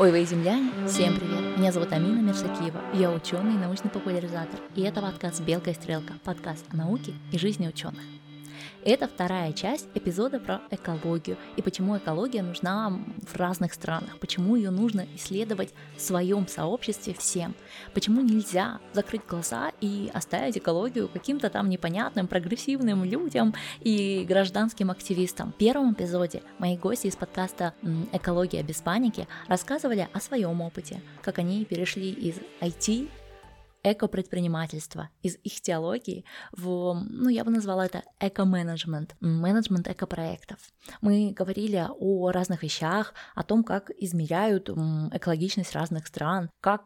Ой, вы земляне, всем привет! Меня зовут Амина Мерсакиева, я ученый и научный популяризатор, и это подкаст «Белка и стрелка», подкаст о науке и жизни ученых. Это вторая часть эпизода про экологию и почему экология нужна в разных странах, почему ее нужно исследовать в своем сообществе всем, почему нельзя закрыть глаза и оставить экологию каким-то там непонятным прогрессивным людям и гражданским активистам. В первом эпизоде мои гости из подкаста «Экология без паники» рассказывали о своем опыте, как они перешли из IT эко-предпринимательства, из их теологии в, ну, я бы назвала это эко-менеджмент, менеджмент эко-проектов. Мы говорили о разных вещах, о том, как измеряют экологичность разных стран, как,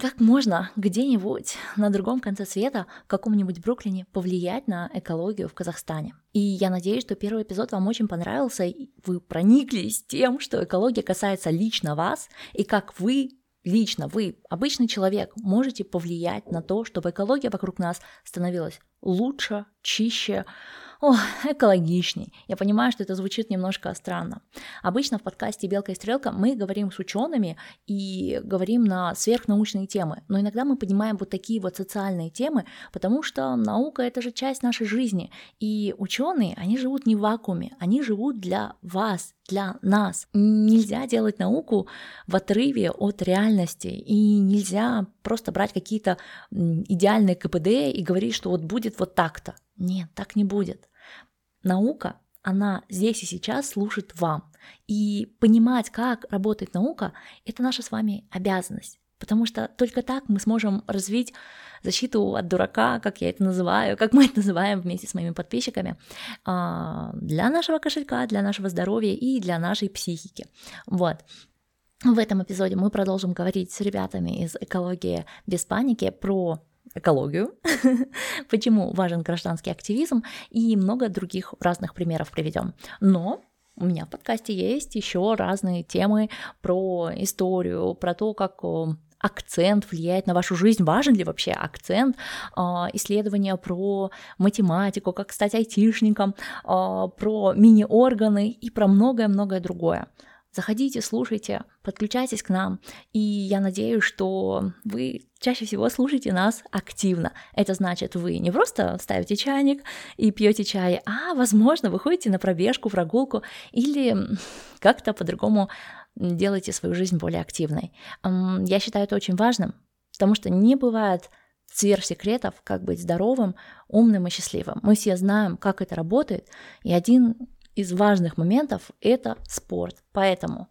как можно где-нибудь на другом конце света, в каком-нибудь Бруклине, повлиять на экологию в Казахстане. И я надеюсь, что первый эпизод вам очень понравился, и вы прониклись тем, что экология касается лично вас, и как вы лично вы, обычный человек, можете повлиять на то, чтобы экология вокруг нас становилась лучше, чище, о, экологичней. Я понимаю, что это звучит немножко странно. Обычно в подкасте «Белка и стрелка» мы говорим с учеными и говорим на сверхнаучные темы, но иногда мы поднимаем вот такие вот социальные темы, потому что наука — это же часть нашей жизни, и ученые, они живут не в вакууме, они живут для вас, для нас. Нельзя делать науку в отрыве от реальности, и нельзя просто брать какие-то идеальные КПД и говорить, что вот будет вот так-то. Нет, так не будет. Наука, она здесь и сейчас служит вам. И понимать, как работает наука, это наша с вами обязанность. Потому что только так мы сможем развить защиту от дурака, как я это называю, как мы это называем вместе с моими подписчиками, а, для нашего кошелька, для нашего здоровья и для нашей психики. Вот. В этом эпизоде мы продолжим говорить с ребятами из экологии без паники про экологию, почему важен гражданский активизм и много других разных примеров приведем. Но у меня в подкасте есть еще разные темы про историю, про то, как акцент влияет на вашу жизнь, важен ли вообще акцент, а, исследования про математику, как стать айтишником, а, про мини-органы и про многое-многое другое. Заходите, слушайте, подключайтесь к нам, и я надеюсь, что вы чаще всего слушаете нас активно. Это значит, вы не просто ставите чайник и пьете чай, а, возможно, вы ходите на пробежку, прогулку или как-то по-другому делаете свою жизнь более активной. Я считаю это очень важным, потому что не бывает сверхсекретов, как быть здоровым, умным и счастливым. Мы все знаем, как это работает, и один из важных моментов – это спорт. Поэтому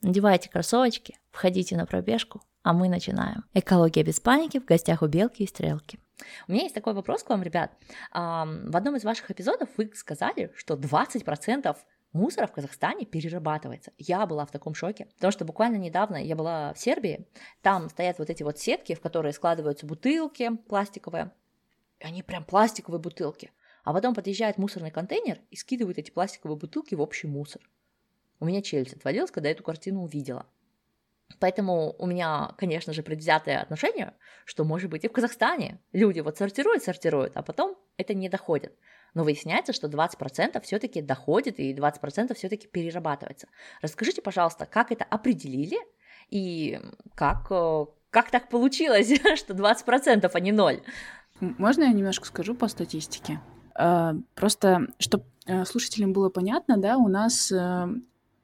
надевайте кроссовочки, входите на пробежку, а мы начинаем. Экология без паники в гостях у Белки и Стрелки. У меня есть такой вопрос к вам, ребят. В одном из ваших эпизодов вы сказали, что 20% мусора в Казахстане перерабатывается. Я была в таком шоке, потому что буквально недавно я была в Сербии, там стоят вот эти вот сетки, в которые складываются бутылки пластиковые, они прям пластиковые бутылки. А потом подъезжает мусорный контейнер и скидывает эти пластиковые бутылки в общий мусор. У меня челюсть отвалилась, когда эту картину увидела. Поэтому у меня, конечно же, предвзятое отношение, что, может быть, и в Казахстане люди вот сортируют, сортируют, а потом это не доходит. Но выясняется, что 20% все-таки доходит и 20% все-таки перерабатывается. Расскажите, пожалуйста, как это определили и как, э, как так получилось, что 20%, а не ноль? Можно я немножко скажу по статистике? А, просто, чтобы э, слушателям было понятно, да, у нас э,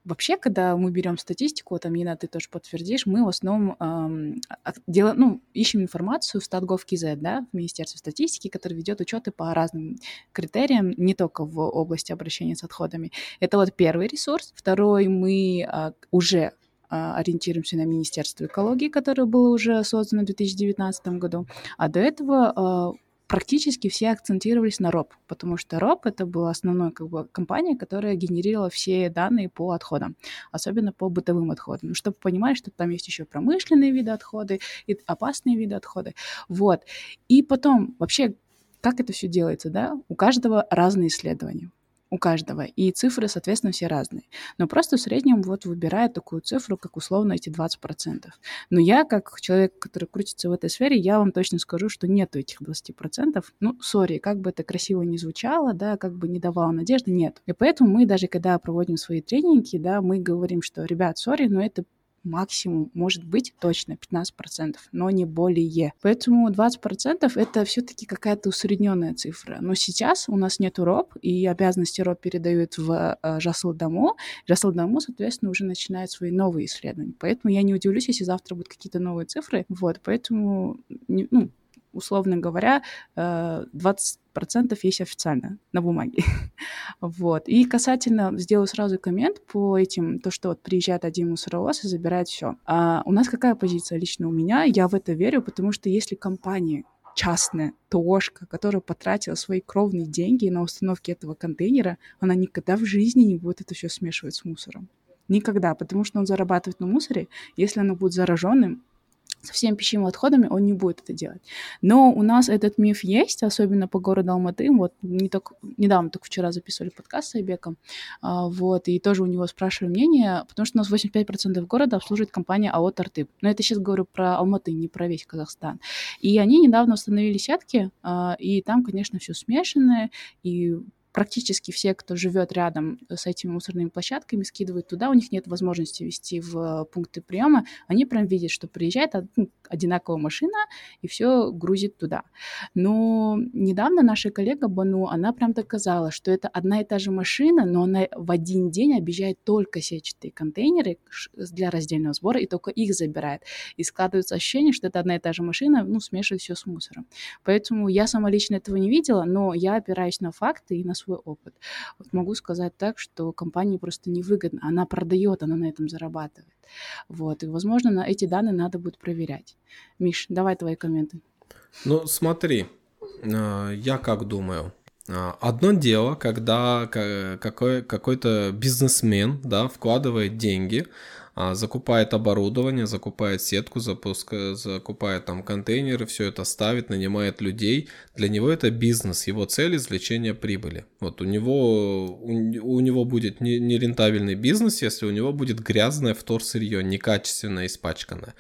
вообще, когда мы берем статистику, вот, Амина, ты тоже подтвердишь, мы в основном эм, дел, ну, ищем информацию в StatGov.kz, да, в Министерстве статистики, который ведет учеты по разным критериям, не только в области обращения с отходами. Это вот первый ресурс. Второй, мы э, уже ориентируемся на Министерство экологии, которое было уже создано в 2019 году. А до этого практически все акцентировались на РОП, потому что РОП это была основной как бы, компания, которая генерировала все данные по отходам, особенно по бытовым отходам. Ну, чтобы понимать, что там есть еще промышленные виды отходы и опасные виды отходы. Вот. И потом вообще как это все делается, да? У каждого разные исследования у каждого, и цифры, соответственно, все разные. Но просто в среднем вот выбирает такую цифру, как условно эти 20%. Но я, как человек, который крутится в этой сфере, я вам точно скажу, что нету этих 20%. Ну, сори, как бы это красиво не звучало, да, как бы не давало надежды, нет. И поэтому мы даже, когда проводим свои тренинги, да, мы говорим, что, ребят, сори, но это максимум может быть точно 15%, но не более. Поэтому 20% это все-таки какая-то усредненная цифра. Но сейчас у нас нет РОП, и обязанности РОП передают в э, Жасылдаму. Жасылдаму, соответственно, уже начинает свои новые исследования. Поэтому я не удивлюсь, если завтра будут какие-то новые цифры. Вот, поэтому ну, условно говоря, 20% э, есть официально на бумаге. вот. И касательно, сделаю сразу коммент по этим, то, что вот приезжает один мусоровоз и забирает все. А у нас какая позиция лично у меня? Я в это верю, потому что если компания частная ТОшка, которая потратила свои кровные деньги на установки этого контейнера, она никогда в жизни не будет это все смешивать с мусором. Никогда, потому что он зарабатывает на мусоре. Если оно будет зараженным, со всеми пищевыми отходами он не будет это делать. Но у нас этот миф есть, особенно по городу Алматы. Вот не так, недавно, только вчера записывали подкаст с Айбеком, а, вот, и тоже у него спрашивали мнение, потому что у нас 85% города обслуживает компания АО «Тартып». Но это сейчас говорю про Алматы, не про весь Казахстан. И они недавно установили сетки, а, и там, конечно, все смешанное, и практически все, кто живет рядом с этими мусорными площадками, скидывают туда, у них нет возможности вести в пункты приема, они прям видят, что приезжает ну, одинаковая машина и все грузит туда. Но недавно наша коллега Бану, она прям доказала, что это одна и та же машина, но она в один день объезжает только сетчатые контейнеры для раздельного сбора и только их забирает. И складывается ощущение, что это одна и та же машина, ну, смешивает все с мусором. Поэтому я сама лично этого не видела, но я опираюсь на факты и на свой свой опыт. Вот могу сказать так, что компании просто невыгодно. Она продает, она на этом зарабатывает. Вот. И, возможно, на эти данные надо будет проверять. Миш, давай твои комменты. Ну, смотри, э, я как думаю. Э, одно дело, когда какой, какой-то бизнесмен да, вкладывает деньги, а, закупает оборудование, закупает сетку, запуска, закупает там контейнеры, все это ставит, нанимает людей. Для него это бизнес, его цель извлечение прибыли. Вот у него, у, у него будет нерентабельный не бизнес, если у него будет грязное вторсырье, некачественное, испачканное.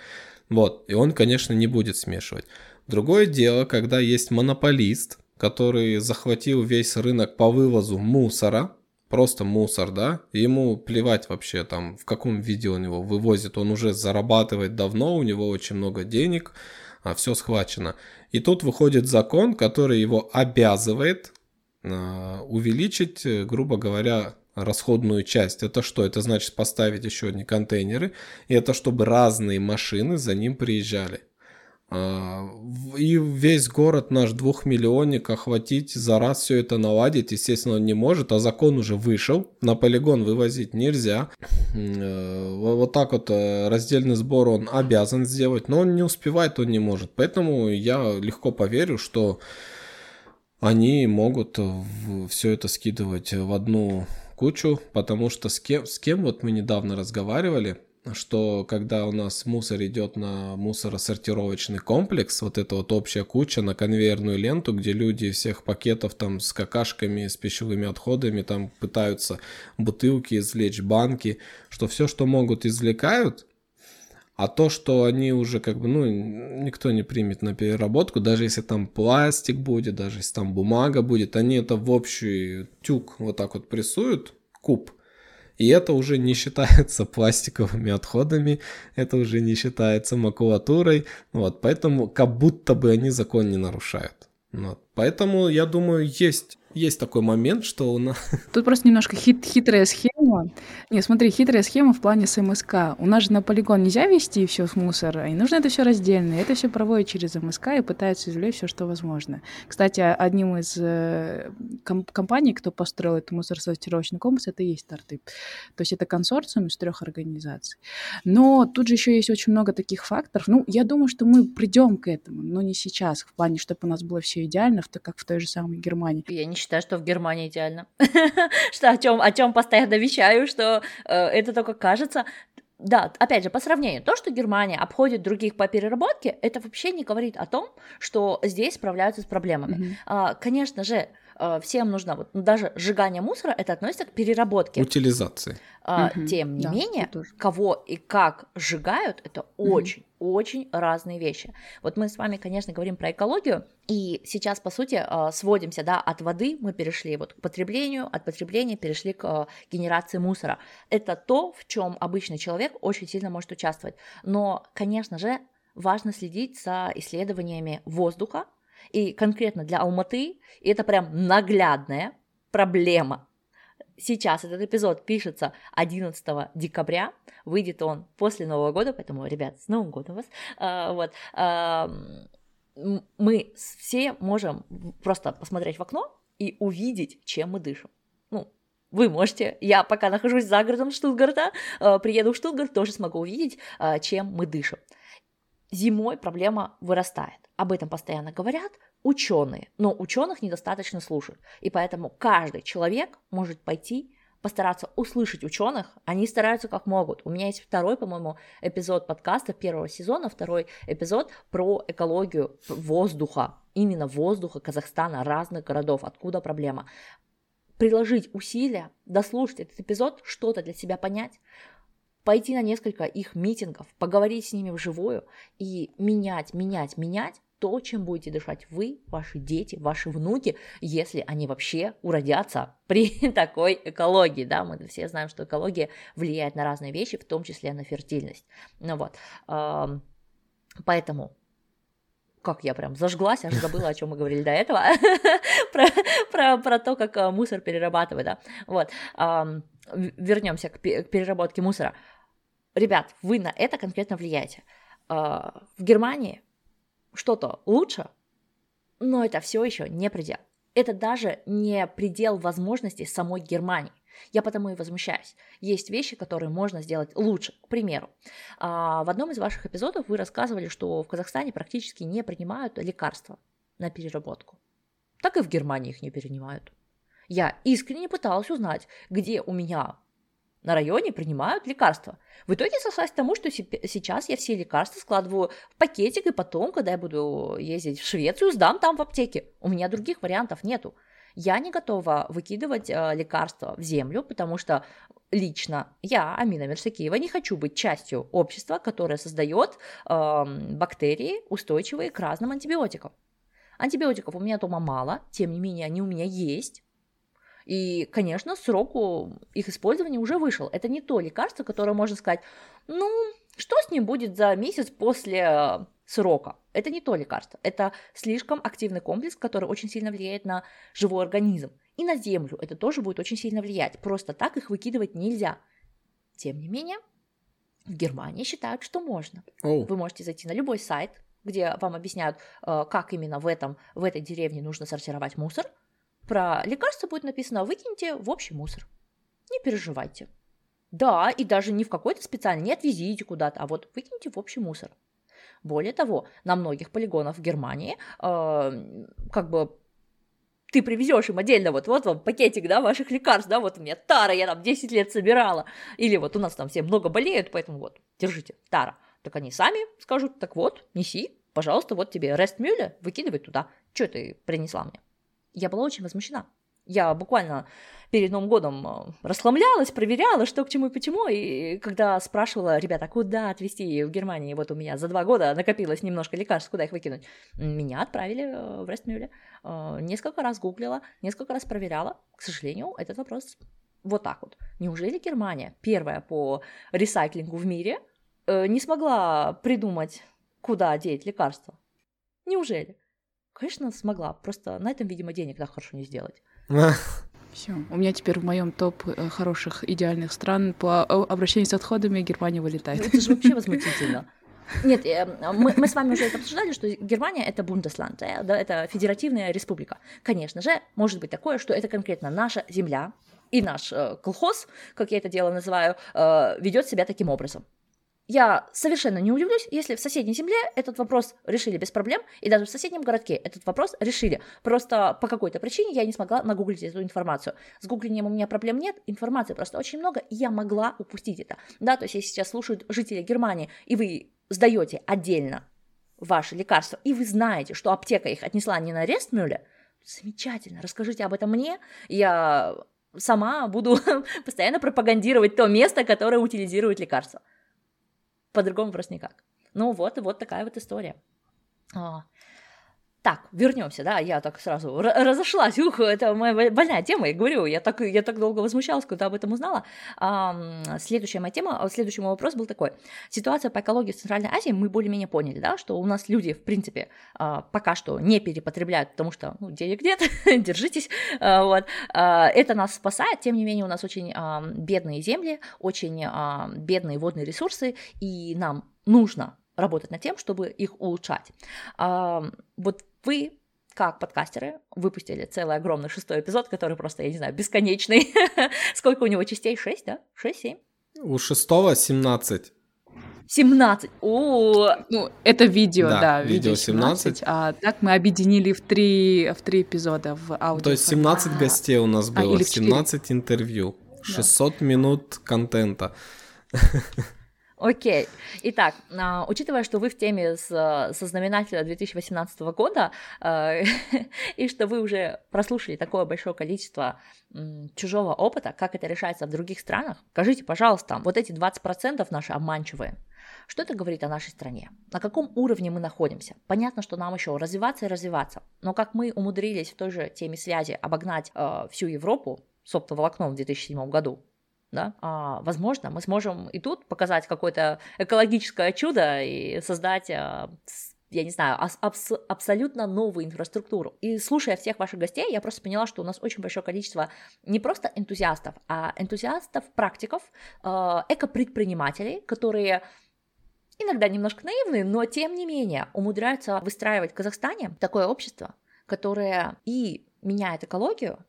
Вот, и он, конечно, не будет смешивать. Другое дело, когда есть монополист, который захватил весь рынок по вывозу мусора, просто мусор, да, ему плевать вообще там, в каком виде он его вывозит, он уже зарабатывает давно, у него очень много денег, а все схвачено. И тут выходит закон, который его обязывает э, увеличить, э, грубо говоря, расходную часть. Это что? Это значит поставить еще одни контейнеры, и это чтобы разные машины за ним приезжали. А, и весь город наш двухмиллионник охватить, за раз все это наладить, естественно, он не может, а закон уже вышел, на полигон вывозить нельзя. Э, вот так вот э, раздельный сбор он обязан сделать, но он не успевает, он не может. Поэтому я легко поверю, что они могут все это скидывать в одну кучу, потому что с кем, с кем вот мы недавно разговаривали, что когда у нас мусор идет на мусоросортировочный комплекс, вот эта вот общая куча на конвейерную ленту, где люди всех пакетов там с какашками, с пищевыми отходами там пытаются бутылки извлечь, банки, что все, что могут, извлекают, а то, что они уже как бы, ну, никто не примет на переработку, даже если там пластик будет, даже если там бумага будет, они это в общий тюк вот так вот прессуют, куб, и это уже не считается пластиковыми отходами, это уже не считается макулатурой. Вот, поэтому как будто бы они закон не нарушают. Вот. Поэтому, я думаю, есть есть такой момент, что у нас... Тут просто немножко хит, хитрая схема. Не, смотри, хитрая схема в плане с МСК. У нас же на полигон нельзя вести все с мусора, и нужно это все раздельно. Это все проводят через МСК и пытаются извлечь все, что возможно. Кстати, одним из э, ком- компаний, кто построил этот мусоросортировочный комплекс, это и есть Тартып. То есть это консорциум из трех организаций. Но тут же еще есть очень много таких факторов. Ну, я думаю, что мы придем к этому, но не сейчас, в плане, чтобы у нас было все идеально, как в той же самой Германии. Я не считаю, что в Германии идеально. что о чем, о чем вещаю, что э, это только кажется. Да, опять же, по сравнению, то, что Германия обходит других по переработке, это вообще не говорит о том, что здесь справляются с проблемами. Mm-hmm. А, конечно же, всем нужно, вот ну, даже сжигание мусора, это относится к переработке. Утилизации. Мгм. Тем не Да, менее, кого и как сжигают, это Мгм. очень, очень разные вещи. Вот мы с вами, конечно, говорим про экологию, и сейчас, по сути, э, сводимся, да, от воды мы перешли вот к потреблению, от потребления перешли к э, генерации мусора. Это то, в чем обычный человек очень сильно может участвовать. Но, конечно же, важно следить за исследованиями воздуха, и конкретно для Алматы, и это прям наглядная проблема. Сейчас этот эпизод пишется 11 декабря, выйдет он после Нового года, поэтому, ребят, с Новым годом вас. А, вот. а, мы все можем просто посмотреть в окно и увидеть, чем мы дышим. Ну, вы можете. Я пока нахожусь за городом Штутгарта, а, приеду в Штутгарт, тоже смогу увидеть, а, чем мы дышим. Зимой проблема вырастает. Об этом постоянно говорят ученые, но ученых недостаточно слушают. И поэтому каждый человек может пойти постараться услышать ученых, они стараются как могут. У меня есть второй, по-моему, эпизод подкаста первого сезона, второй эпизод про экологию воздуха, именно воздуха Казахстана, разных городов, откуда проблема. Приложить усилия, дослушать этот эпизод, что-то для себя понять, пойти на несколько их митингов, поговорить с ними вживую и менять, менять, менять то, чем будете дышать вы, ваши дети, ваши внуки, если они вообще уродятся при такой экологии, да, мы все знаем, что экология влияет на разные вещи, в том числе на фертильность, ну вот, поэтому как я прям зажглась, аж забыла, о чем мы говорили до этого, про, про, про то, как а, мусор перерабатывать, да, вот, вернемся к переработке мусора. Ребят, вы на это конкретно влияете. А, В Германии что-то лучше, но это все еще не предел. Это даже не предел возможностей самой Германии. Я потому и возмущаюсь. Есть вещи, которые можно сделать лучше. К примеру, а, в одном из ваших эпизодов вы рассказывали, что в Казахстане практически не принимают лекарства на переработку. Так и в Германии их не принимают. Я искренне пыталась узнать, где у меня на районе принимают лекарства. В итоге сошлась к тому, что сейчас я все лекарства складываю в пакетик, и потом, когда я буду ездить в Швецию, сдам там в аптеке. У меня других вариантов нету. Я не готова выкидывать э, лекарства в землю, потому что лично я, Амина Мерсакиева, не хочу быть частью общества, которое создает эм, бактерии, устойчивые к разным антибиотикам. Антибиотиков у меня дома мало, тем не менее они у меня есть. И, конечно, сроку их использования уже вышел. Это не то лекарство, которое можно сказать, ну, что с ним будет за месяц после э, срока? Это не то лекарство. Это слишком активный комплекс, который очень сильно влияет на живой организм. И на землю это тоже будет очень сильно влиять. Просто так их выкидывать нельзя. Тем не менее, в Германии считают, что можно. Оу. Вы можете зайти на любой сайт, где вам объясняют, э, как именно в, этом, в этой деревне нужно сортировать мусор. Про лекарство будет написано «выкиньте в общий мусор». Не переживайте. Да, и даже не в какой-то специальный, не отвезите куда-то, а вот выкиньте в общий мусор. Более того, на многих полигонах в Германии э, как бы ты привезешь им отдельно, вот, вот вам пакетик, да, ваших лекарств, да, вот у меня тара, я там 10 лет собирала, или вот у нас там все много болеют, поэтому вот, держите, тара. Так они сами скажут, так вот, неси, пожалуйста, вот тебе Рестмюле, выкидывай туда. Что ты принесла мне? Я была очень возмущена. Я буквально перед Новым годом э, расхламлялась, проверяла, что к чему и почему. И когда спрашивала, ребята, куда отвезти в Германии, вот у меня за два года накопилось немножко лекарств, куда их выкинуть, меня отправили э, в Рестмюле. Э, Несколько раз гуглила, несколько раз проверяла. К сожалению, этот вопрос вот так вот. Неужели Германия, первая по ресайклингу в мире, не смогла придумать, куда деть лекарства? Неужели? Конечно, смогла. Просто на этом, видимо, денег так хорошо не сделать. Все. У меня теперь в моем топ э, хороших идеальных стран по э, обращению с отходами Германия вылетает. Это же вообще возмутительно. Нет, э, мы, мы с вами уже это обсуждали, что Германия это Бундесланд, да, это федеративная республика. Конечно же, может быть такое, что это конкретно наша земля, и наш колхоз, как я это дело называю, ведет себя таким образом. Я совершенно не удивлюсь, если в соседней земле этот вопрос решили без проблем, и даже в соседнем городке этот вопрос решили. Просто по какой-то причине я не смогла нагуглить эту информацию. С гуглением у меня проблем нет, информации просто очень много, и я могла упустить это. Да, то есть если сейчас слушают жители Германии, и вы сдаете отдельно ваши лекарства, и вы знаете, что аптека их отнесла не на Рестмюле, замечательно, расскажите об этом мне, я сама буду постоянно пропагандировать то место, которое утилизирует лекарства. По-другому просто никак. Ну вот, и вот такая вот история. Так, вернемся, да, я так сразу разошлась, ух, это моя больная тема, я говорю, я так, я так долго возмущалась, когда об этом узнала. А, следующая моя тема, следующий мой вопрос был такой. Ситуация по экологии в Центральной Азии мы более-менее поняли, да, что у нас люди, в принципе, а, пока что не перепотребляют, потому что, ну, денег нет, держитесь, а, вот. А, это нас спасает, тем не менее, у нас очень бедные земли, очень бедные водные ресурсы, и нам нужно работать над тем, чтобы их улучшать. Вот вы как подкастеры выпустили целый огромный шестой эпизод, который просто, я не знаю, бесконечный. Сколько у него частей? Шесть, да? Шесть, семь? У шестого семнадцать. 17. О, ну, это видео, да, да видео 17. 17. А так мы объединили в три, в три эпизода в аудио. То есть 17 а, гостей у нас а, было, а, 17 интервью, 600 да. минут контента. Окей. Итак, а, учитывая, что вы в теме с, со знаменателя 2018 года, э, и что вы уже прослушали такое большое количество чужого опыта, как это решается в других странах, скажите, пожалуйста, вот эти 20% наши обманчивые, что это говорит о нашей стране? На каком уровне мы находимся? Понятно, что нам еще развиваться и развиваться, но как мы умудрились в той же теме связи обогнать э, всю Европу с в 2007 году, да, а, возможно, мы сможем и тут показать какое-то экологическое чудо и создать а, я не знаю, абс абсолютно новую инфраструктуру. И слушая всех ваших гостей, я просто поняла, что у нас очень большое количество не просто энтузиастов, а энтузиастов, практиков, э, эко-предпринимателей, которые иногда немножко наивные, но тем не менее умудряются выстраивать в Казахстане такое общество, которое и меняет экологию,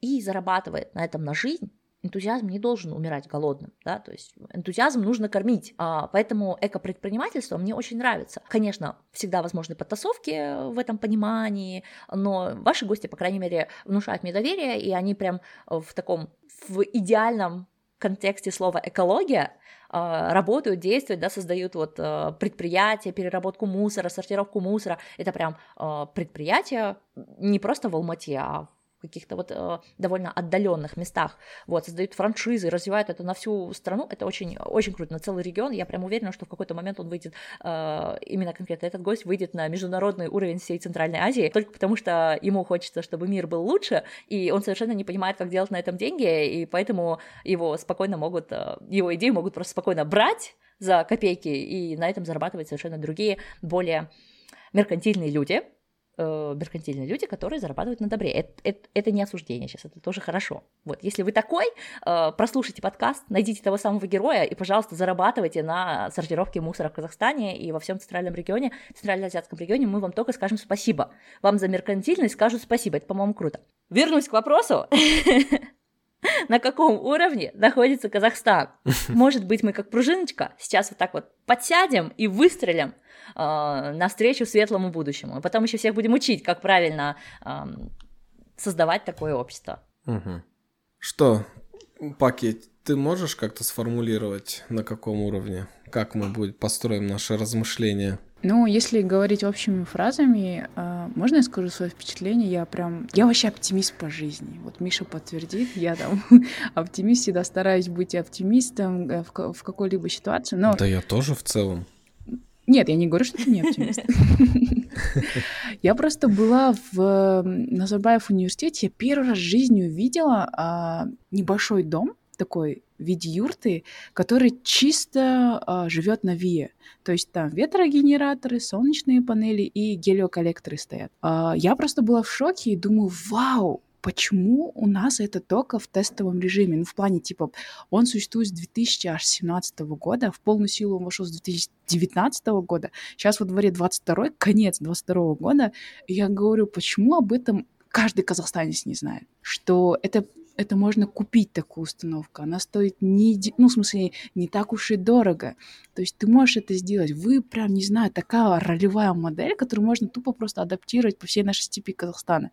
и зарабатывает на этом на жизнь, энтузиазм не должен умирать голодным, да, то есть энтузиазм нужно кормить, а, поэтому эко-предпринимательство мне очень нравится. Конечно, всегда возможны подтасовки в этом понимании, но ваши гости, по крайней мере, внушают мне доверие, и они прям в таком, в идеальном контексте слова экология а, работают, действуют, да, создают вот а, предприятия, переработку мусора, сортировку мусора. Это прям предприятия не просто в Алмате, а каких-то вот э, довольно отдаленных местах, вот, создают франшизы, развивают это на всю страну, это очень, очень круто, на целый регион, я прям уверена, что в какой-то момент он выйдет, э, именно конкретно этот гость выйдет на международный уровень всей Центральной Азии, только потому что ему хочется, чтобы мир был лучше, и он совершенно не понимает, как делать на этом деньги, и поэтому его спокойно могут, э, его идеи могут просто спокойно брать за копейки и на этом зарабатывать совершенно другие, более меркантильные люди, э, меркантильные люди, которые зарабатывают на добре. Это, это, это не осуждение сейчас, это тоже хорошо. Вот, если вы такой, э, прослушайте подкаст, найдите того самого героя и, пожалуйста, зарабатывайте на сортировке мусора в Казахстане и во всем центральном регионе, центральноазиатском регионе. Мы вам только скажем спасибо. Вам за меркантильность скажут спасибо. Это, по-моему, круто. Вернусь к вопросу. на каком уровне находится Казахстан. Может быть, мы как пружиночка сейчас вот так вот подсядем и выстрелим э, навстречу светлому будущему. И потом еще всех будем учить, как правильно э, создавать такое общество. Угу. Что, Паки, ты можешь как-то сформулировать, на каком уровне, как мы будем построим наши размышления? Ну, если говорить общими фразами, э, можно я скажу свое впечатление? Я прям... Я вообще оптимист по жизни. Вот Миша подтвердит, я там оптимист, всегда стараюсь быть оптимистом э, в, в какой-либо ситуации, но... Да я тоже в целом. Нет, я не говорю, что ты не оптимист. Я просто была в Назарбаев университете, я первый раз в жизни увидела а, небольшой дом, такой в виде юрты, который чисто а, живет на ВИЭ. То есть там ветрогенераторы, солнечные панели и гелиоколлекторы стоят. А, я просто была в шоке и думаю, вау, почему у нас это только в тестовом режиме? Ну, в плане, типа, он существует с 2017 года, в полную силу он вошел с 2019 года, сейчас во дворе 22 конец 22 года, и я говорю, почему об этом каждый казахстанец не знает? Что это это можно купить такую установку. Она стоит не, ну, в смысле, не так уж и дорого. То есть ты можешь это сделать. Вы прям, не знаю, такая ролевая модель, которую можно тупо просто адаптировать по всей нашей степи Казахстана.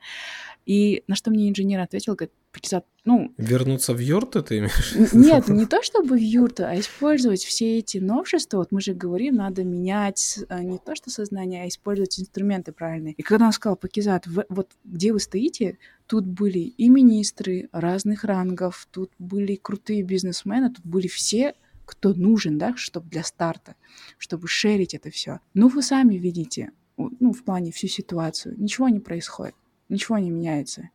И на что мне инженер ответил, говорит, Пакизат, ну... Вернуться в юрты ты имеешь? Нет, не то чтобы в юрты, а использовать все эти новшества. Вот мы же говорим, надо менять а, не то что сознание, а использовать инструменты правильные. И когда он сказал, Пакизат, вот где вы стоите, тут были и министры разных рангов, тут были крутые бизнесмены, тут были все кто нужен, да, чтобы для старта, чтобы шерить это все. Ну, вы сами видите, ну, в плане всю ситуацию. Ничего не происходит, ничего не меняется.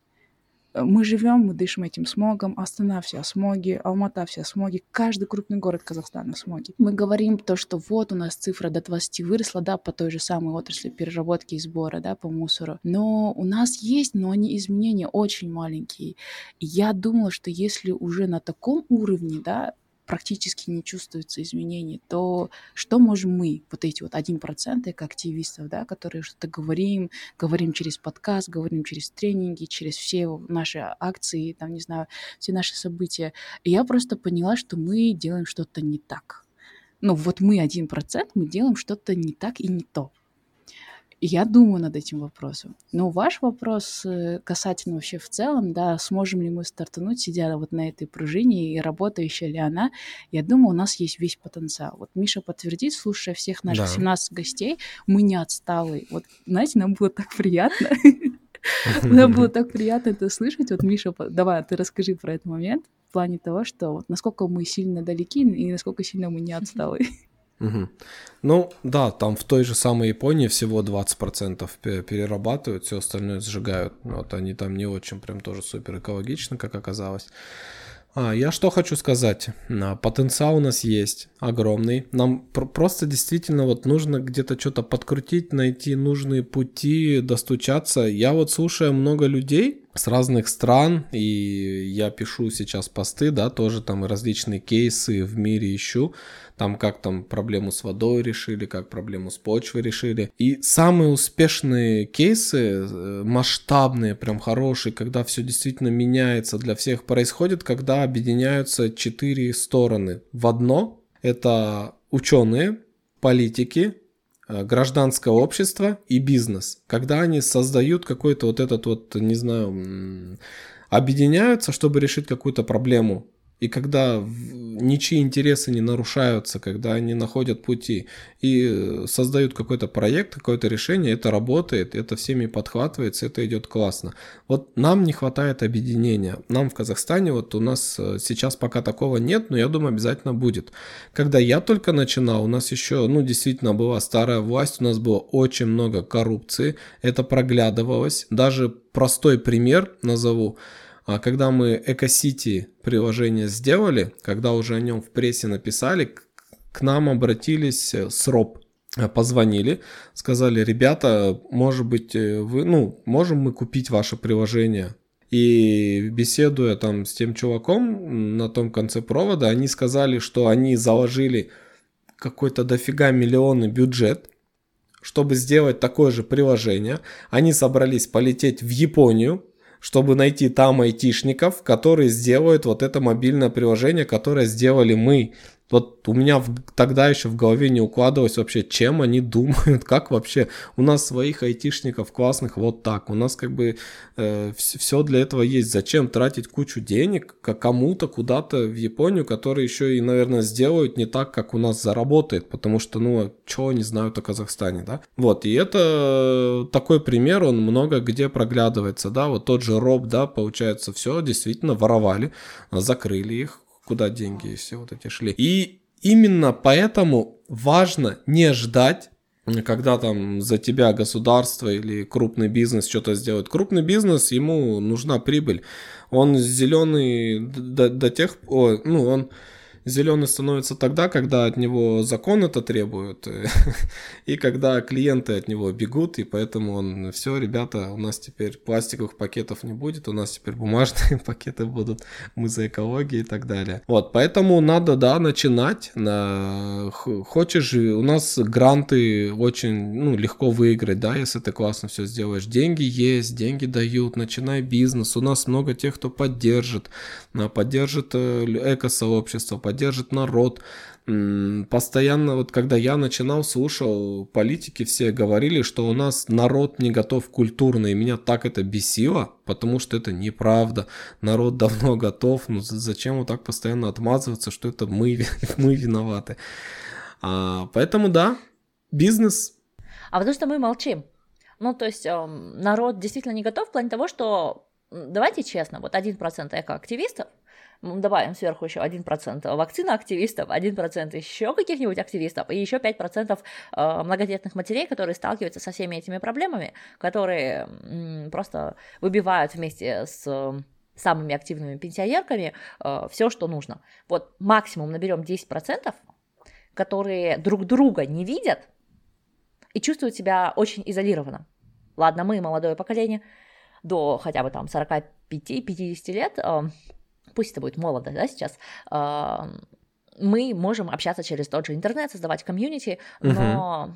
Э, мы живем, мы дышим этим смогом, Астана вся смоги, Алмата вся смоги, каждый крупный город Казахстана смоги. Мы говорим то, что вот у нас цифра до 20 выросла, да, по той же самой отрасли переработки и сбора, да, по мусору. Но у нас есть, но они изменения очень маленькие. Я думала, что если уже на таком уровне, да, практически не чувствуется изменений, то что можем мы, вот эти вот 1% как активистов, да, которые что-то говорим, говорим через подкаст, говорим через тренинги, через все наши акции, там, не знаю, все наши события. И я просто поняла, что мы делаем что-то не так. Ну, вот мы 1%, мы делаем что-то не так и не то. Я думаю над этим вопросом. Но ваш вопрос э, касательно вообще в целом, да, сможем ли мы стартануть, сидя вот на этой пружине, и работающая ли она, я думаю, у нас есть весь потенциал. Вот Миша подтвердит, слушая всех наших да. 17 гостей, мы не отсталые. Вот, знаете, нам было так приятно. Нам было так приятно это слышать. Вот, Миша, давай, ты расскажи про этот момент в плане того, что насколько мы сильно далеки и насколько сильно мы не отсталые. Угу. Ну, да, там в той же самой Японии всего 20% перерабатывают, все остальное сжигают. Вот они там не очень прям тоже супер экологично, как оказалось. А, я что хочу сказать. А, потенциал у нас есть огромный. Нам пр- просто действительно вот нужно где-то что-то подкрутить, найти нужные пути, достучаться. Я вот слушаю много людей, с разных стран, и я пишу сейчас посты, да, тоже там различные кейсы в мире ищу, там как там проблему с водой решили, как проблему с почвой решили. И самые успешные кейсы, э, масштабные, прям хорошие, когда все действительно меняется для всех, происходит, когда объединяются четыре стороны в одно. Это ученые, политики, гражданское общество и бизнес, когда они создают какой-то вот этот вот, не знаю, объединяются, чтобы решить какую-то проблему и когда ничьи интересы не нарушаются, когда они находят пути и создают какой-то проект, какое-то решение, это работает, это всеми подхватывается, это идет классно. Вот нам не хватает объединения. Нам в Казахстане, вот у нас э, сейчас пока такого нет, но я думаю, обязательно будет. Когда я только начинал, у нас еще, ну, действительно была старая власть, у нас было очень много коррупции, это проглядывалось. Даже простой пример назову. А когда мы Экосити приложение сделали, когда уже о нем в прессе написали, к нам обратились э, с РОП, э, позвонили, сказали, ребята, может быть, э, вы, ну, можем мы купить ваше приложение? И беседуя там с тем чуваком на том конце провода, они сказали, что они заложили какой-то дофига миллионный бюджет, чтобы сделать такое же приложение. Они собрались полететь в Японию, чтобы найти там айтишников, которые сделают вот это мобильное приложение, которое сделали мы вот у меня в, тогда еще в голове не укладывалось вообще, чем они думают, как вообще. У нас своих айтишников классных вот так, у нас как бы э, все для этого есть, зачем тратить кучу денег кому-то куда-то в Японию, которые еще и, наверное, сделают не так, как у нас заработает, потому что, ну, чего они знают о Казахстане, да, вот, и это такой пример, он много где проглядывается, да, вот тот же Роб, да, получается, все действительно воровали, закрыли их, куда деньги все вот эти шли. И именно поэтому важно не ждать когда там за тебя государство или крупный бизнес что-то сделает. Крупный бизнес, ему нужна прибыль. Он зеленый до, до тех... О, ну, он Зеленый становится тогда, когда от него закон это требует, и когда клиенты от него бегут, и поэтому он, все, ребята, у нас теперь пластиковых пакетов не будет, у нас теперь бумажные пакеты будут, мы за экологию и так далее. Вот, поэтому надо, да, начинать. На... Хочешь, у нас гранты очень, ну, легко выиграть, да, если ты классно все сделаешь. Деньги есть, деньги дают, начинай бизнес. У нас много тех, кто поддержит, поддержит э, эко-сообщество, поддержит поддержит народ. Постоянно, вот когда я начинал, слушал, политики все говорили, что у нас народ не готов культурно, и меня так это бесило, потому что это неправда. Народ давно готов, ну зачем вот так постоянно отмазываться, что это мы, мы виноваты. А, поэтому да, бизнес. А потому что мы молчим. Ну, то есть э, народ действительно не готов в плане того, что, давайте честно, вот 1% экоактивистов, добавим сверху еще 1% вакцина активистов, 1% еще каких-нибудь активистов, и еще 5% э, многодетных матерей, которые сталкиваются со всеми этими проблемами, которые просто выбивают вместе с самыми активными пенсионерками э, все, что нужно. Вот максимум наберем 10%, которые друг друга не видят и чувствуют себя очень изолированно. Ладно, мы молодое поколение, до хотя бы там 45-50 лет, э, пусть это будет молодо, да, сейчас, мы можем общаться через тот же интернет, создавать комьюнити, но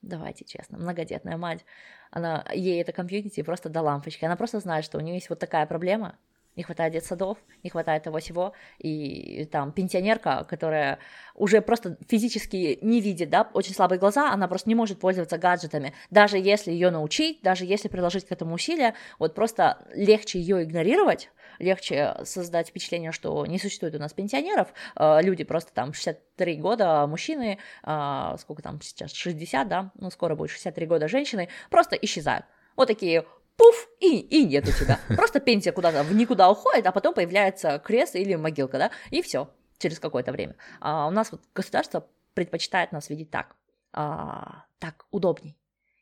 давайте честно, многодетная мать, она, ей это комьюнити просто до лампочки, она просто знает, что у нее есть вот такая проблема, не хватает детсадов, не хватает того всего, и, там пенсионерка, которая уже просто физически не видит, да, очень слабые глаза, она просто не может пользоваться гаджетами, даже если ее научить, даже если приложить к этому усилия, вот просто легче ее игнорировать, легче создать впечатление, что не существует у нас пенсионеров, а, люди просто там 63 года, мужчины, а, сколько там сейчас, 60, да, ну скоро будет 63 года женщины, просто исчезают. Вот такие пуф, и, и нет у тебя. Просто пенсия куда-то в никуда уходит, а потом появляется крест или могилка, да, и все через какое-то время. А у нас вот государство предпочитает нас видеть так, а, так удобней.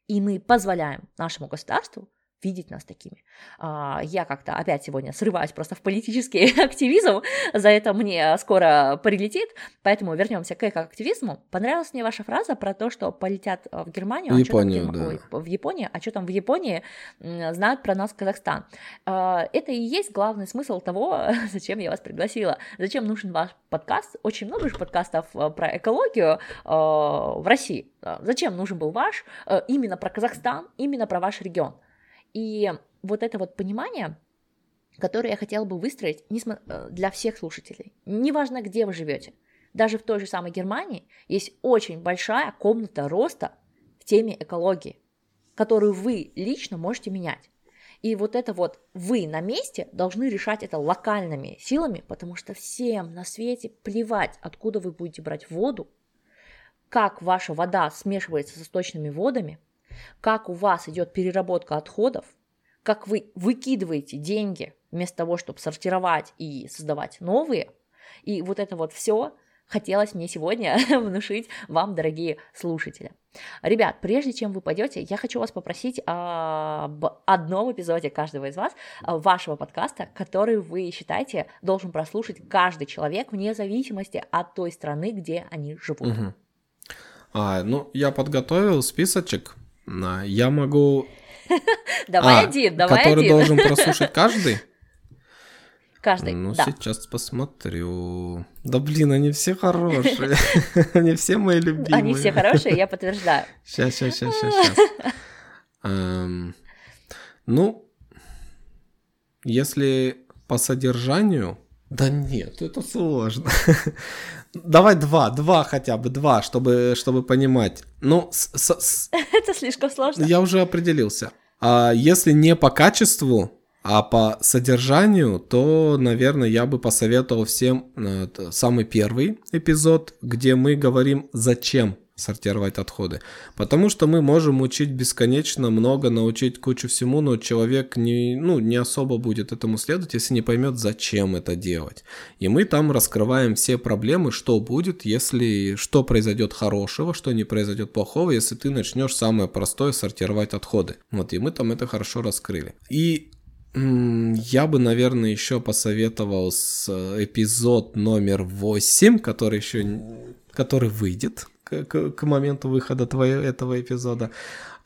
И мы позволяем нашему государству видеть нас такими. А, я как-то опять сегодня срываюсь просто в политический активизм, за это мне скоро прилетит, поэтому вернемся к экоактивизму. Понравилась мне ваша фраза про то, что полетят э, в Германию, в Японию, а да. Ой, в Японию, а что там в Японии знают про нас Казахстан. А, это и есть главный смысл того, зачем я вас пригласила, зачем нужен ваш подкаст. Очень много же подкастов э, про экологию э, в России. Зачем нужен был ваш именно про Казахстан, именно про ваш регион? И вот это вот понимание, которое я хотела бы выстроить э, для всех слушателей, неважно, где вы живете, даже в той же самой Германии есть очень большая комната роста в теме экологии, которую вы лично можете менять. И вот это вот вы на месте должны решать это локальными силами, потому что всем на свете плевать, откуда вы будете брать воду, как ваша вода смешивается со сточными водами, как у вас идет переработка отходов, как вы выкидываете деньги вместо того, чтобы сортировать и создавать новые. И вот это вот все хотелось мне сегодня внушить вам, дорогие слушатели. Ребят, прежде чем вы пойдете, я хочу вас попросить об одном эпизоде каждого из вас, а, вашего подкаста, который вы считаете должен прослушать каждый человек вне зависимости от той страны, где они живут. Угу. А, ну, я подготовил списочек я могу... Давай а, один, давай который один. должен прослушать каждый? Каждый, Ну, да. сейчас посмотрю. Да блин, они все хорошие. Они все мои любимые. Они все хорошие, я подтверждаю. Сейчас, сейчас, сейчас, сейчас. Ну, если по содержанию... Да нет, это сложно. Давай два, два хотя бы, два, чтобы, чтобы понимать. Ну, с, с, с... это слишком сложно. Я уже определился. А если не по качеству, а по содержанию, то, наверное, я бы посоветовал всем э, самый первый эпизод, где мы говорим, зачем сортировать отходы. Потому что мы можем учить бесконечно много, научить кучу всему, но человек не, ну, не особо будет этому следовать, если не поймет, зачем это делать. И мы там раскрываем все проблемы, что будет, если что произойдет хорошего, что не произойдет плохого, если ты начнешь самое простое сортировать отходы. Вот, и мы там это хорошо раскрыли. И я бы, наверное, еще посоветовал с э, эпизод номер 8, который еще который выйдет к, к, моменту выхода твоего, этого эпизода,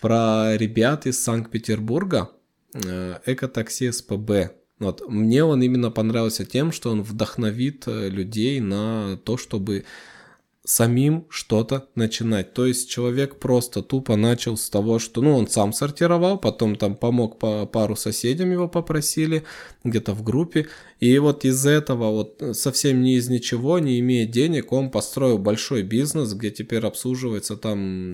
про ребят из Санкт-Петербурга, э, Экотакси СПБ. Вот. Мне он именно понравился тем, что он вдохновит э, людей на то, чтобы самим что-то начинать. То есть человек просто тупо начал с того, что, ну, он сам сортировал, потом там помог по пару соседям его попросили, где-то в группе, и вот из этого вот совсем не из ничего, не имея денег, он построил большой бизнес, где теперь обслуживается там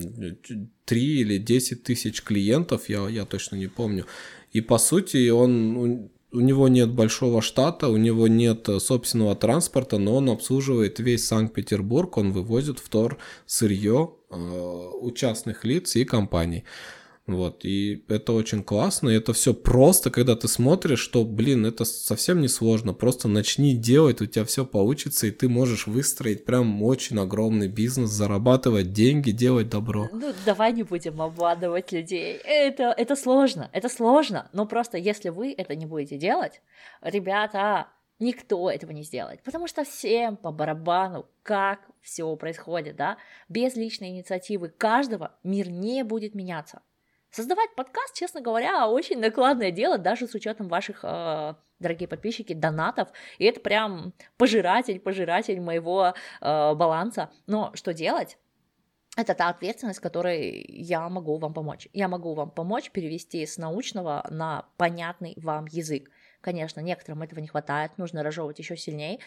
3 или 10 тысяч клиентов, я, я точно не помню. И по сути он у него нет большого штата, у него нет э, собственного транспорта, но он обслуживает весь Санкт-Петербург, он вывозит в Тор сырье э, у частных лиц и компаний. Вот, и это очень классно, и это все просто, когда ты смотришь, что, блин, это совсем не сложно, просто начни делать, у тебя все получится, и ты можешь выстроить прям очень огромный бизнес, зарабатывать деньги, делать добро. Ну, давай не будем обманывать людей, это, это сложно, это сложно, но просто если вы это не будете делать, ребята, Никто этого не сделает, потому что всем по барабану, как все происходит, да, без личной инициативы каждого мир не будет меняться. Создавать подкаст, честно говоря, очень накладное дело, даже с учетом ваших, э, дорогие подписчики, донатов. И это прям пожиратель, пожиратель моего э, баланса. Но что делать? Это та ответственность, которой я могу вам помочь. Я могу вам помочь перевести с научного на понятный вам язык. Конечно, некоторым этого не хватает, нужно разжевывать еще сильнее.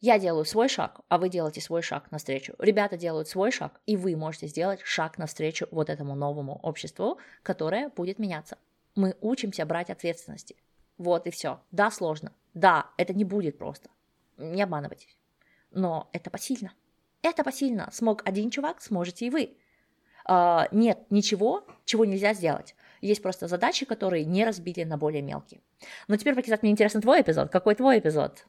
Я делаю свой шаг, а вы делаете свой шаг навстречу. Ребята делают свой шаг, и вы можете сделать шаг навстречу вот этому новому обществу, которое будет меняться. Мы учимся брать ответственности. Вот и все. Да, сложно. Да, это не будет просто. Не обманывайтесь. Но это посильно. Это посильно. Смог один чувак, сможете и вы. Uh, нет ничего, чего нельзя сделать. Есть просто задачи, которые не разбили на более мелкие. Но теперь, Пакизат, мне интересен твой эпизод. Какой твой эпизод?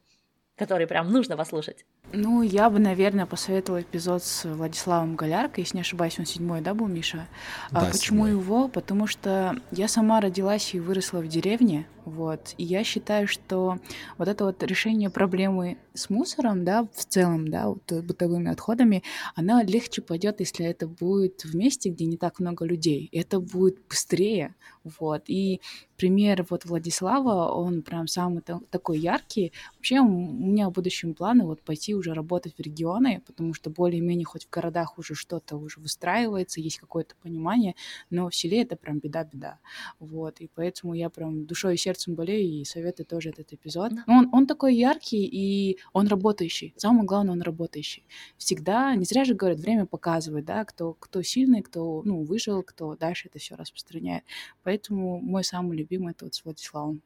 Который прям нужно послушать? Ну, я бы, наверное, посоветовала эпизод с Владиславом Голяркой, если не ошибаюсь, он седьмой, да, был, Миша? А да, а почему седьмой. его? Потому что я сама родилась и выросла в деревне, вот, и я считаю, что вот это вот решение проблемы с мусором, да, в целом, да, вот, бытовыми отходами, она легче пойдет, если это будет в месте, где не так много людей. Это будет быстрее, вот. И пример вот Владислава, он прям самый такой яркий. Вообще у меня в будущем планы вот пойти уже работать в регионы, потому что более-менее хоть в городах уже что-то уже выстраивается, есть какое-то понимание, но в селе это прям беда-беда. Вот, и поэтому я прям душой и сердцем болею и советую тоже этот эпизод. Да. Он, он такой яркий и он работающий. Самое главное, он работающий. Всегда, не зря же говорят, время показывает, да, кто, кто сильный, кто, ну, выжил, кто дальше это все распространяет. Поэтому мой самый любимый это вот с Владиславом.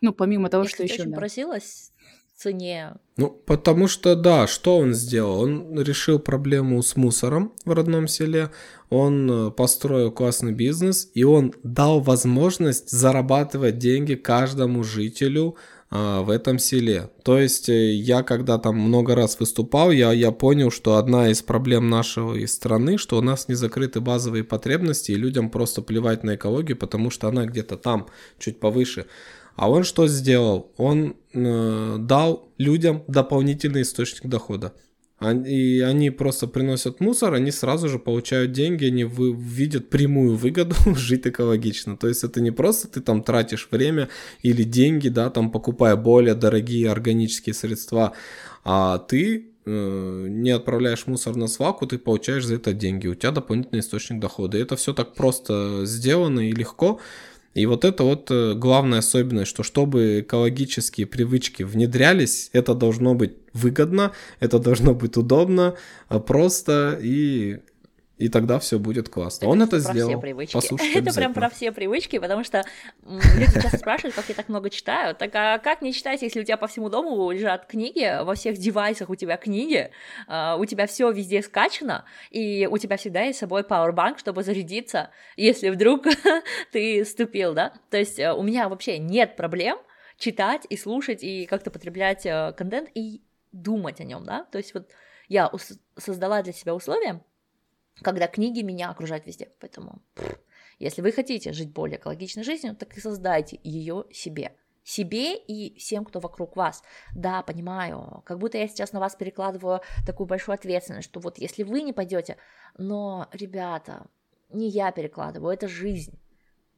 Ну, помимо того, Я, что еще... Я да. просилась цене. Ну, потому что, да, что он сделал? Он решил проблему с мусором в родном селе, он э, построил классный бизнес, и он дал возможность зарабатывать деньги каждому жителю а, в этом селе. То есть э, я когда там много раз выступал, я, я понял, что одна из проблем нашей страны, что у нас не закрыты базовые потребности, и людям просто плевать на экологию, потому что она где-то там, чуть повыше. А он что сделал? Он э, дал людям дополнительный источник дохода. И они просто приносят мусор, они сразу же получают деньги, они вы, видят прямую выгоду жить экологично. То есть это не просто ты там тратишь время или деньги, да, там покупая более дорогие органические средства, а ты э, не отправляешь мусор на свалку, ты получаешь за это деньги, у тебя дополнительный источник дохода. И это все так просто сделано и легко. И вот это вот э, главная особенность, что чтобы экологические привычки внедрялись, это должно быть выгодно, это должно быть удобно, а просто и и тогда все будет классно. Это Он это сделал. Послушайте это прям про все привычки, потому что люди часто спрашивают, как я так много читаю. Так а как не читать, если у тебя по всему дому лежат книги, во всех девайсах у тебя книги, а, у тебя все везде скачано, и у тебя всегда есть с собой powerbank, чтобы зарядиться, если вдруг ты ступил, да? То есть э, у меня вообще нет проблем читать и слушать и как-то потреблять э, контент и думать о нем, да? То есть вот я создала для себя условия, когда книги меня окружают везде. Поэтому, если вы хотите жить более экологичной жизнью, так и создайте ее себе. Себе и всем, кто вокруг вас. Да, понимаю, как будто я сейчас на вас перекладываю такую большую ответственность, что вот если вы не пойдете, но, ребята, не я перекладываю, это жизнь.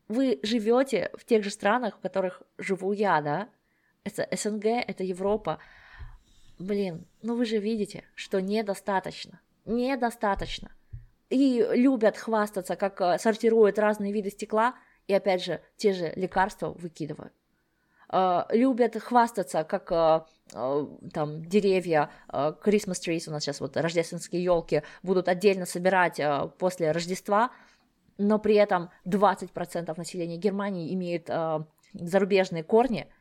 Вы живете в тех же странах, в которых живу я, да? Это СНГ, это Европа. Блин, ну вы же видите, что недостаточно недостаточно. И любят хвастаться, как э, сортируют разные виды стекла, и опять же, те же лекарства выкидывают. Uh, любят хвастаться, как uh, там деревья, Christmas trees, у нас сейчас вот рождественские елки будут отдельно собирать после Рождества, но при этом 20% населения Германии имеют зарубежные корни,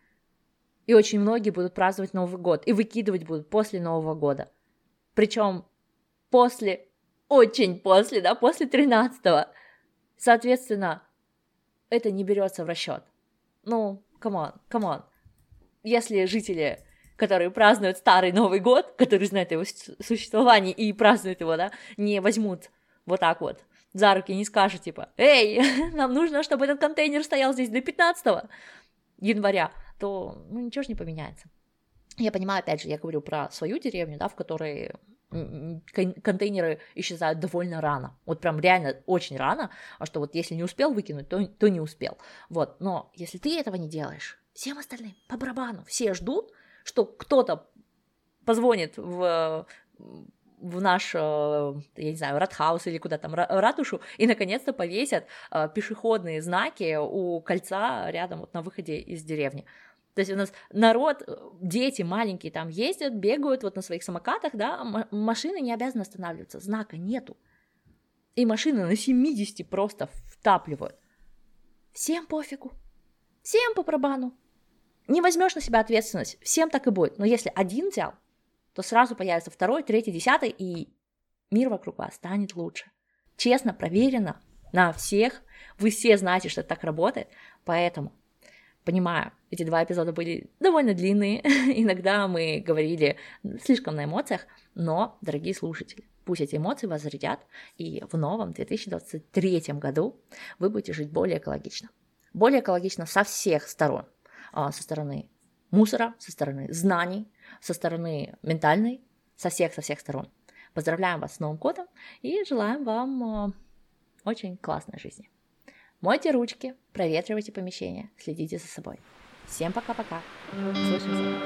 и очень многие будут праздновать Новый год и выкидывать будут после Нового года. Причем после, очень после, да, после 13-го. Соответственно, это не берется в расчет. Ну, come on, come on. Если жители, которые празднуют старый Новый год, которые знают его существование и празднуют его, да, не возьмут вот так вот за руки, не скажут, типа, эй, нам нужно, чтобы этот контейнер стоял здесь до 15 января, то, ну, ничего же не поменяется. Я понимаю, опять же, я говорю про свою деревню, да, в которой контейнеры исчезают довольно рано. Вот прям реально очень рано, а что вот если не успел выкинуть, то, то не успел. Вот, но если ты этого не делаешь, всем остальным по барабану, все ждут, что кто-то позвонит в в наш, э, я не знаю, Радхаус или куда там, ратушу, и наконец-то повесят э, пешеходные знаки у кольца рядом вот на выходе из деревни. То есть у нас народ, э, дети маленькие там ездят, бегают вот на своих самокатах, да, машины не обязаны останавливаться, знака нету. И машины на 70 просто втапливают. Всем пофигу. Всем по пробану. Не возьмешь на себя ответственность, всем так и будет. Но если один взял, то сразу появится второй, третий, десятый, и мир вокруг вас станет лучше. Честно, проверено на всех. Вы все знаете, что это так работает, поэтому Понимаю, эти два эпизода были довольно длинные, иногда мы говорили слишком на эмоциях, но, дорогие слушатели, пусть эти эмоции вас зарядят, и в новом 2023 году вы будете жить более экологично. Более экологично со всех сторон. А, со стороны мусора, со стороны знаний, со стороны ментальной, со всех, со всех сторон. Поздравляем вас с Новым годом и желаем вам а, очень классной жизни. Мойте ручки, проветривайте помещение, следите за собой. Всем пока-пока. Слышимся.